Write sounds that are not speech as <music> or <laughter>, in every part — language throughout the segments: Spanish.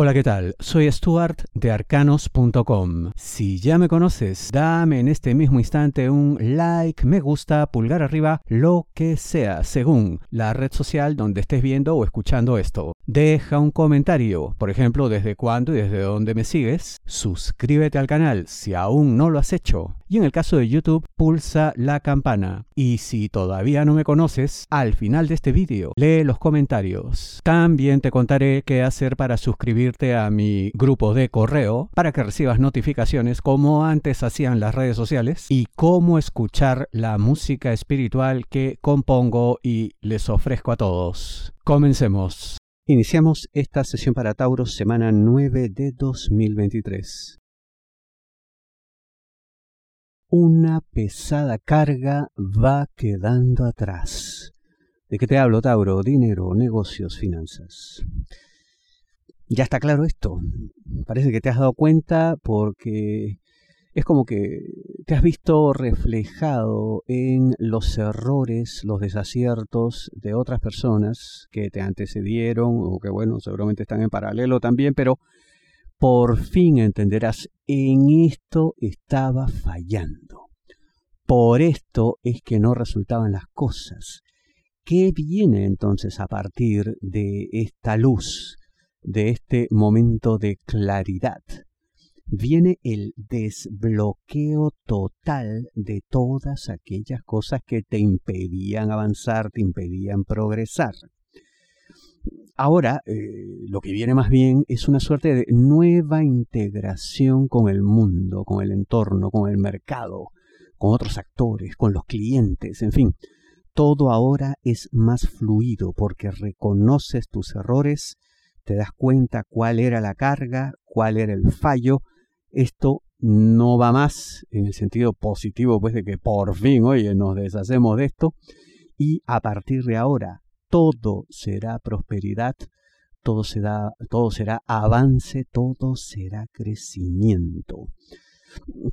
Hola, ¿qué tal? Soy Stuart de arcanos.com. Si ya me conoces, dame en este mismo instante un like, me gusta, pulgar arriba, lo que sea, según la red social donde estés viendo o escuchando esto. Deja un comentario, por ejemplo, desde cuándo y desde dónde me sigues. Suscríbete al canal si aún no lo has hecho. Y en el caso de YouTube, pulsa la campana. Y si todavía no me conoces, al final de este vídeo, lee los comentarios. También te contaré qué hacer para suscribirte a mi grupo de correo para que recibas notificaciones como antes hacían las redes sociales y cómo escuchar la música espiritual que compongo y les ofrezco a todos. Comencemos. Iniciamos esta sesión para Tauros semana 9 de 2023. Una pesada carga va quedando atrás. ¿De qué te hablo, Tauro? Dinero, negocios, finanzas. Ya está claro esto. Parece que te has dado cuenta porque es como que te has visto reflejado en los errores, los desaciertos de otras personas que te antecedieron o que, bueno, seguramente están en paralelo también, pero por fin entenderás, en esto estaba fallando. Por esto es que no resultaban las cosas. ¿Qué viene entonces a partir de esta luz, de este momento de claridad? viene el desbloqueo total de todas aquellas cosas que te impedían avanzar, te impedían progresar. Ahora, eh, lo que viene más bien es una suerte de nueva integración con el mundo, con el entorno, con el mercado, con otros actores, con los clientes, en fin. Todo ahora es más fluido porque reconoces tus errores, te das cuenta cuál era la carga, cuál era el fallo, esto no va más en el sentido positivo, pues de que por fin, oye, nos deshacemos de esto y a partir de ahora todo será prosperidad, todo será, todo será avance, todo será crecimiento.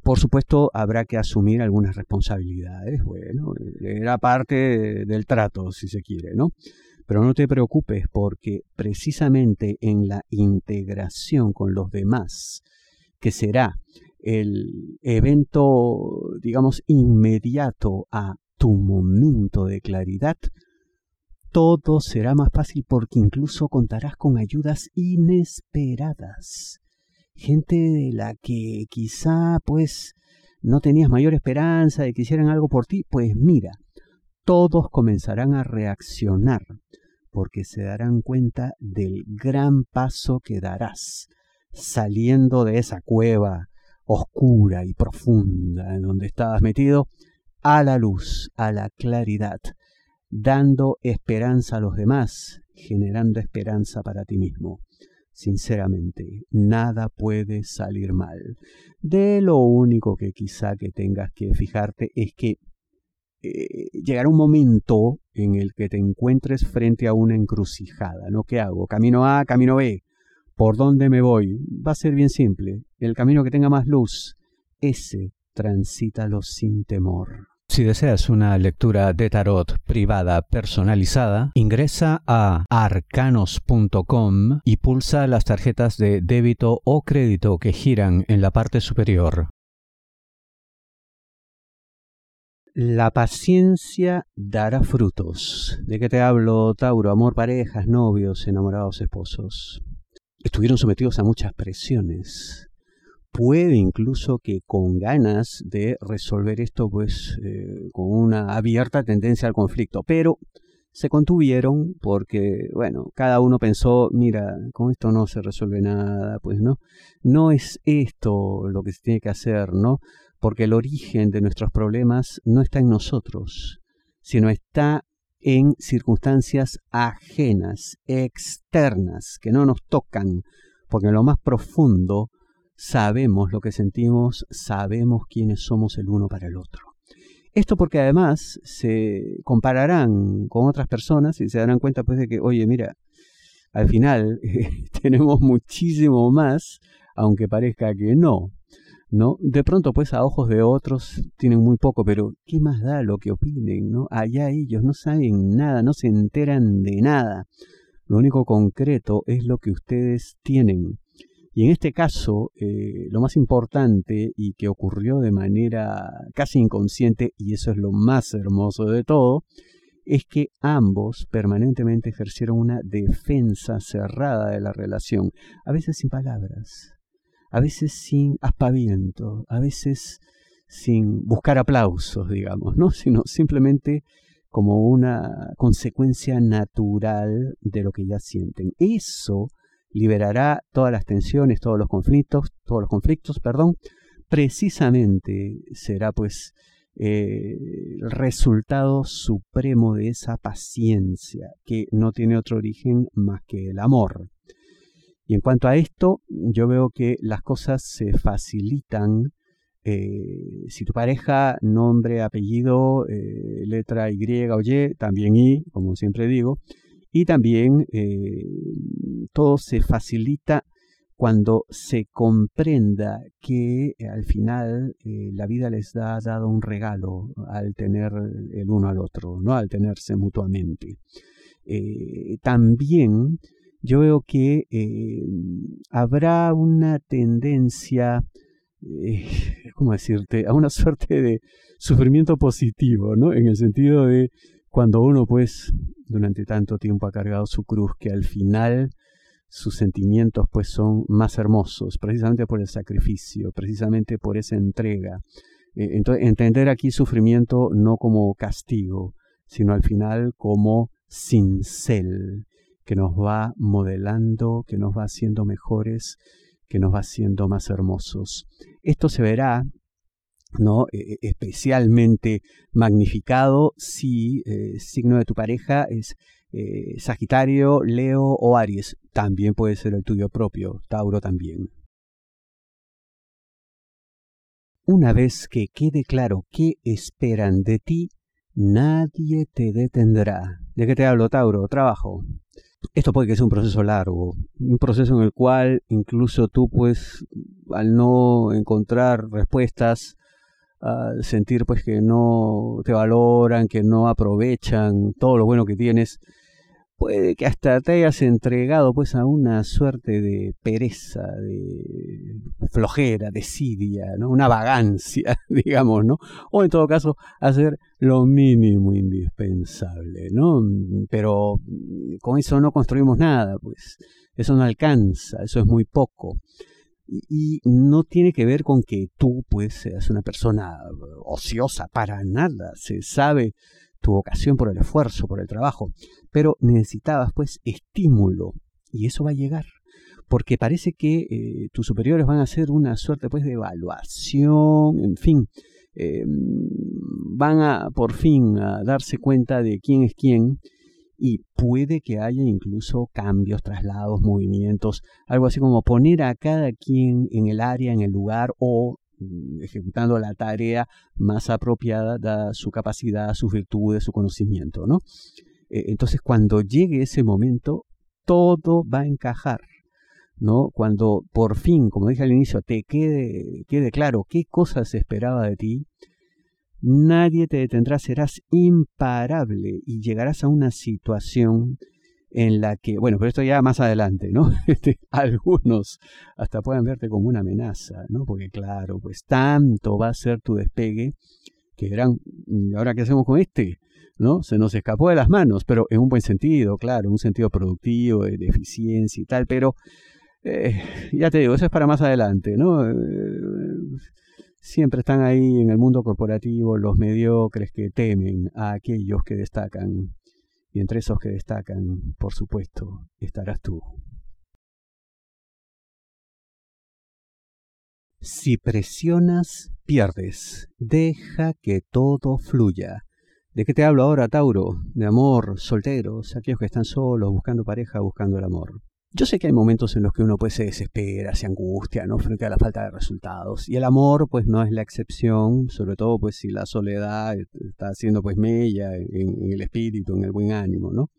Por supuesto, habrá que asumir algunas responsabilidades, bueno, era parte del trato, si se quiere, ¿no? Pero no te preocupes porque precisamente en la integración con los demás, que será el evento, digamos, inmediato a tu momento de claridad, todo será más fácil porque incluso contarás con ayudas inesperadas. Gente de la que quizá pues no tenías mayor esperanza de que hicieran algo por ti, pues mira, todos comenzarán a reaccionar porque se darán cuenta del gran paso que darás saliendo de esa cueva oscura y profunda en donde estabas metido a la luz, a la claridad, dando esperanza a los demás, generando esperanza para ti mismo. Sinceramente, nada puede salir mal. De lo único que quizá que tengas que fijarte es que eh, llegará un momento en el que te encuentres frente a una encrucijada, ¿no? ¿Qué hago? Camino A, camino B ¿Por dónde me voy? Va a ser bien simple. El camino que tenga más luz, ese transítalo sin temor. Si deseas una lectura de tarot privada personalizada, ingresa a arcanos.com y pulsa las tarjetas de débito o crédito que giran en la parte superior. La paciencia dará frutos. ¿De qué te hablo, Tauro? Amor, parejas, novios, enamorados, esposos estuvieron sometidos a muchas presiones. Puede incluso que con ganas de resolver esto, pues eh, con una abierta tendencia al conflicto, pero se contuvieron porque, bueno, cada uno pensó, mira, con esto no se resuelve nada, pues no, no es esto lo que se tiene que hacer, ¿no? Porque el origen de nuestros problemas no está en nosotros, sino está en circunstancias ajenas, externas, que no nos tocan, porque en lo más profundo sabemos lo que sentimos, sabemos quiénes somos el uno para el otro. Esto porque además se compararán con otras personas y se darán cuenta pues de que, oye, mira, al final <laughs> tenemos muchísimo más, aunque parezca que no. ¿No? De pronto, pues, a ojos de otros tienen muy poco, pero ¿qué más da lo que opinen, no? Allá ellos no saben nada, no se enteran de nada. Lo único concreto es lo que ustedes tienen. Y en este caso, eh, lo más importante y que ocurrió de manera casi inconsciente, y eso es lo más hermoso de todo, es que ambos permanentemente ejercieron una defensa cerrada de la relación, a veces sin palabras, a veces sin aspaviento, a veces sin buscar aplausos, digamos, ¿no? <laughs> sino simplemente como una consecuencia natural de lo que ya sienten. Eso liberará todas las tensiones, todos los conflictos, todos los conflictos, perdón, precisamente será pues eh, el resultado supremo de esa paciencia que no tiene otro origen más que el amor. Y en cuanto a esto, yo veo que las cosas se facilitan eh, si tu pareja, nombre, apellido, eh, letra Y o Y, también Y, como siempre digo, y también todo se facilita cuando se comprenda que eh, al final eh, la vida les ha dado un regalo al tener el uno al otro, ¿no? al tenerse mutuamente. Eh, también yo veo que habrá una tendencia, <laughs> ¿cómo decirte?, a una suerte de sufrimiento positivo, ¿no? En el sentido de cuando uno, pues, durante tanto tiempo ha cargado su cruz, que al final sus sentimientos pues son más hermosos, precisamente por el sacrificio, precisamente por esa entrega. Eh, entonces, entender aquí sufrimiento no como castigo, sino al final como cincel, que nos va modelando, que nos va haciendo mejores, que nos va haciendo más hermosos. Esto se verá ¿no? E, e, especialmente magnificado si eh, signo de tu pareja es eh, Sagitario, Leo o Aries. También puede ser el tuyo propio, Tauro también. Una vez que quede claro qué esperan de ti, nadie te detendrá. ¿De qué te hablo, Tauro? Trabajo. Esto puede que sea un proceso largo, un proceso en el cual incluso tú, pues, al no encontrar respuestas, al sentir pues que no te valoran, que no aprovechan todo lo bueno que tienes, puede que hasta te hayas entregado pues a una suerte de pereza, de flojera, de sidia, ¿no? una vagancia, <laughs> digamos, ¿no? O en todo caso, hacer lo mínimo indispensable, ¿no? Pero con eso no construimos nada, pues eso no alcanza, eso es muy poco. Y, no tiene que ver con que tú pues seas una persona ociosa, para nada, se sabe tu vocación por el esfuerzo, por el trabajo, pero necesitabas pues estímulo y eso va a llegar porque parece que eh, tus superiores van a hacer una suerte pues de evaluación, en fin, em, van a por fin a darse cuenta de quién es quién y puede que haya incluso cambios, traslados, movimientos, algo así como poner a cada quien en el área, en el lugar o ejecutando la tarea más apropiada, dada su capacidad, sus virtudes, su conocimiento, ¿no? Eh, entonces, cuando llegue ese momento, todo va a encajar, ¿no? Cuando por fin, como dije al inicio, te quede, quede claro qué cosas se esperaba de ti, nadie te detendrá, serás imparable y llegarás a una situación en la que, bueno, pero esto ya más adelante, ¿no? <laughs> Este, algunos hasta pueden verte como una amenaza, ¿no? Porque claro, pues tanto va a ser tu despegue que verán, ¿y ahora qué hacemos con este? ¿No? Se nos escapó de las manos, pero en un buen sentido, claro, en un sentido productivo, de, eficiencia y tal, pero eh, ya te digo, eso es para más adelante, ¿no? Siempre están ahí en el mundo corporativo los mediocres que temen a aquellos que destacan y entre esos que destacan, por supuesto, estarás tú. Si presionas, pierdes. Deja que todo fluya. ¿De qué te hablo ahora, Tauro? De amor, solteros, aquellos que están solos, buscando pareja, buscando el amor. Yo sé que hay momentos en los que uno pues se desespera, se angustia, ¿no? Frente a la falta de resultados. Y el amor pues no es la excepción, sobre todo pues si la soledad está haciendo pues mella en, el espíritu, en el buen ánimo, ¿no?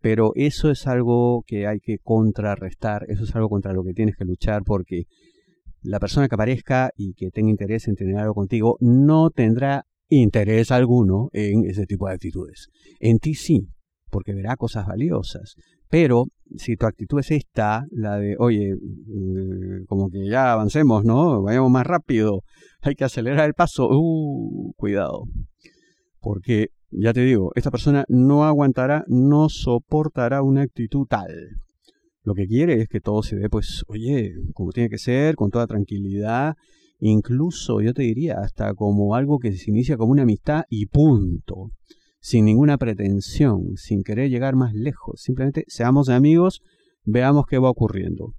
Pero eso es algo que hay que contrarrestar, eso es algo contra lo que tienes que luchar porque la persona que aparezca y que tenga interés en tener algo contigo no tendrá interés alguno en ese tipo de actitudes. En ti sí, porque verá cosas valiosas. Pero si tu actitud es esta, la de, oye, mm, como que ya avancemos, ¿no? Vayamos más rápido, hay que acelerar el paso, uh, cuidado. Porque, ya te digo, esta persona no aguantará, no soportará una actitud tal. Lo que quiere es que todo se dé, pues, oye, como tiene que ser, con toda tranquilidad, incluso yo te diría, hasta como algo que se inicia como una amistad y punto sin ninguna pretensión, sin querer llegar más lejos. Simplemente seamos amigos, veamos qué va ocurriendo.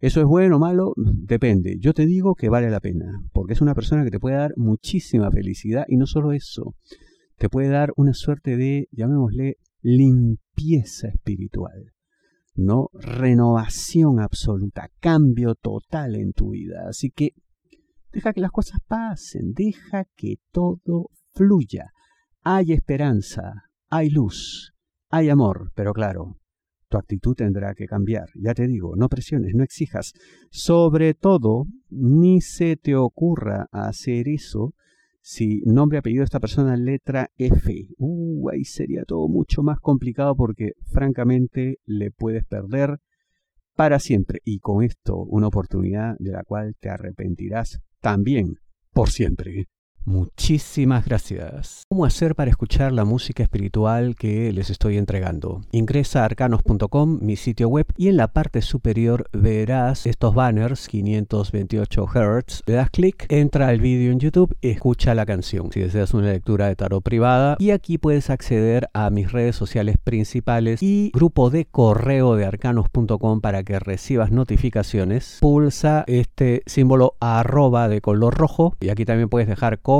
¿Eso es bueno o malo? Depende. Yo te digo que vale la pena, porque es una persona que te puede dar muchísima felicidad y no solo eso, te puede dar una suerte de, llamémosle, limpieza espiritual, ¿no? Renovación absoluta, cambio total en tu vida. Así que deja que las cosas pasen, deja que todo fluya. Hay esperanza, hay luz, hay amor, pero claro, tu actitud tendrá que cambiar. Ya te digo, no presiones, no exijas. Sobre todo, ni se te ocurra hacer eso si nombre apellido de esta persona letra F. Uh, ahí sería todo mucho más complicado porque francamente le puedes perder para siempre. Y con esto una oportunidad de la cual te arrepentirás también por siempre. Muchísimas gracias. ¿Cómo hacer para escuchar la música espiritual que les estoy entregando? Ingresa a arcanos.com, mi sitio web, y en la parte superior verás estos banners 528 Hz. Le das clic, entra al vídeo en YouTube y escucha la canción. Si deseas una lectura de tarot privada, y aquí puedes acceder a mis redes sociales principales y grupo de correo de arcanos.com para que recibas notificaciones. Pulsa este símbolo arroba de color rojo y aquí también puedes dejar comentarios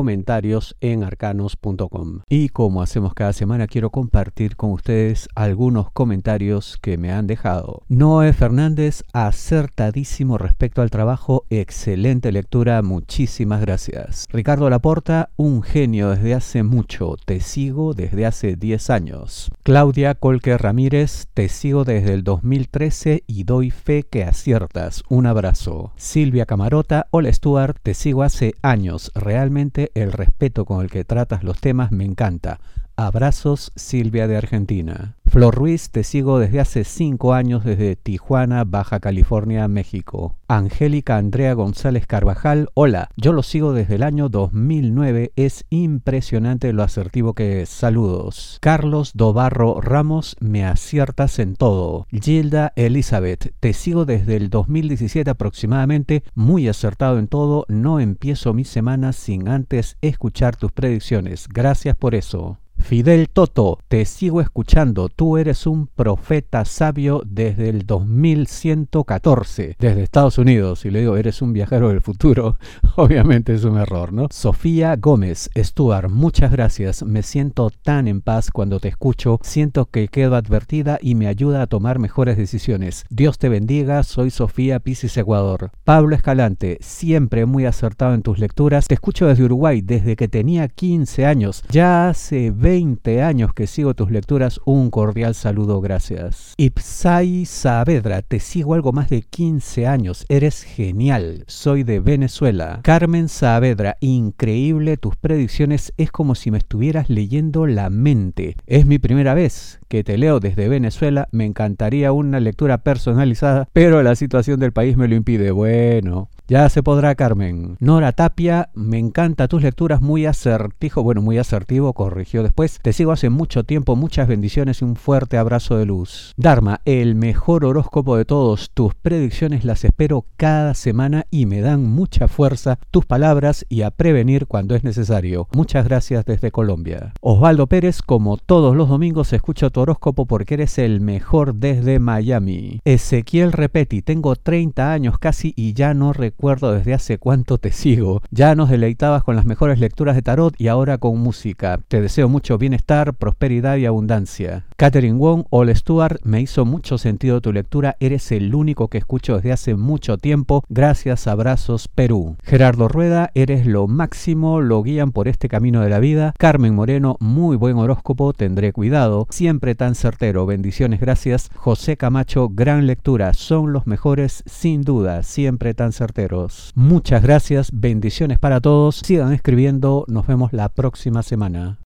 en arcanos.com. Y como hacemos cada semana, quiero compartir con ustedes algunos comentarios que me han dejado. Noé Fernández, acertadísimo respecto al trabajo, excelente lectura, muchísimas gracias. Ricardo Laporta, un genio desde hace mucho, te sigo desde hace 10 años. Claudia Colque Ramírez, te sigo desde el 2013 y doy fe que aciertas. Un abrazo. Silvia Camarota, hola Stuart, te sigo hace años, realmente el respeto con el que tratas los temas me encanta. Abrazos, Silvia de Argentina. Flor Ruiz, te sigo desde hace cinco años desde Tijuana, Baja California, México. Angélica Andrea González Carvajal, hola, yo lo sigo desde el año 2009, es impresionante lo asertivo que es. Saludos. Carlos Dobarro Ramos, me aciertas en todo. Gilda Elizabeth, te sigo desde el 2017 aproximadamente, muy acertado en todo, no empiezo mi semana sin antes escuchar tus predicciones. Gracias por eso. Fidel Toto, te sigo escuchando, tú eres un profeta sabio desde el 2114, desde Estados Unidos, y le digo, eres un viajero del futuro, <laughs> obviamente es un error, ¿no? Sofía Gómez, Stuart, muchas gracias, me siento tan en paz cuando te escucho, siento que quedo advertida y me ayuda a tomar mejores decisiones. Dios te bendiga, soy Sofía Pisis Ecuador. Pablo Escalante, siempre muy acertado en tus lecturas, te escucho desde Uruguay desde que tenía 15 años, ya hace 20 años que sigo tus lecturas, un cordial saludo, gracias. Ipsai Saavedra, te sigo algo más de 15 años, eres genial, soy de Venezuela. Carmen Saavedra, increíble tus predicciones, es como si me estuvieras leyendo la mente. Es mi primera vez que te leo desde Venezuela, me encantaría una lectura personalizada, pero la situación del país me lo impide. Bueno, ya se podrá, Carmen. Nora Tapia, me encanta tus lecturas, muy asertivo, bueno, muy asertivo, corrigió después. Te sigo hace mucho tiempo, muchas bendiciones y un fuerte abrazo de luz. Dharma, el mejor horóscopo de todos, tus predicciones las espero cada semana y me dan mucha fuerza tus palabras y a prevenir cuando es necesario. Muchas gracias desde Colombia. Osvaldo Pérez, como todos los domingos, escucho tu horóscopo porque eres el mejor desde Miami. Ezequiel Repeti, tengo 30 años casi y ya no recuerdo recuerdo desde hace cuánto te sigo. Ya nos deleitabas con las mejores lecturas de tarot y ahora con música. Te deseo mucho bienestar, prosperidad y abundancia. Catherine Wong, All Stuart, me hizo mucho sentido tu lectura. Eres el único que escucho desde hace mucho tiempo. Gracias, abrazos, Perú. Gerardo Rueda, eres lo máximo, lo guían por este camino de la vida. Carmen Moreno, muy buen horóscopo, tendré cuidado. Siempre tan certero, bendiciones, gracias. José Camacho, gran lectura, son los mejores, sin duda, siempre tan certero. Muchas gracias, bendiciones para todos. Sigan escribiendo, nos vemos la próxima semana.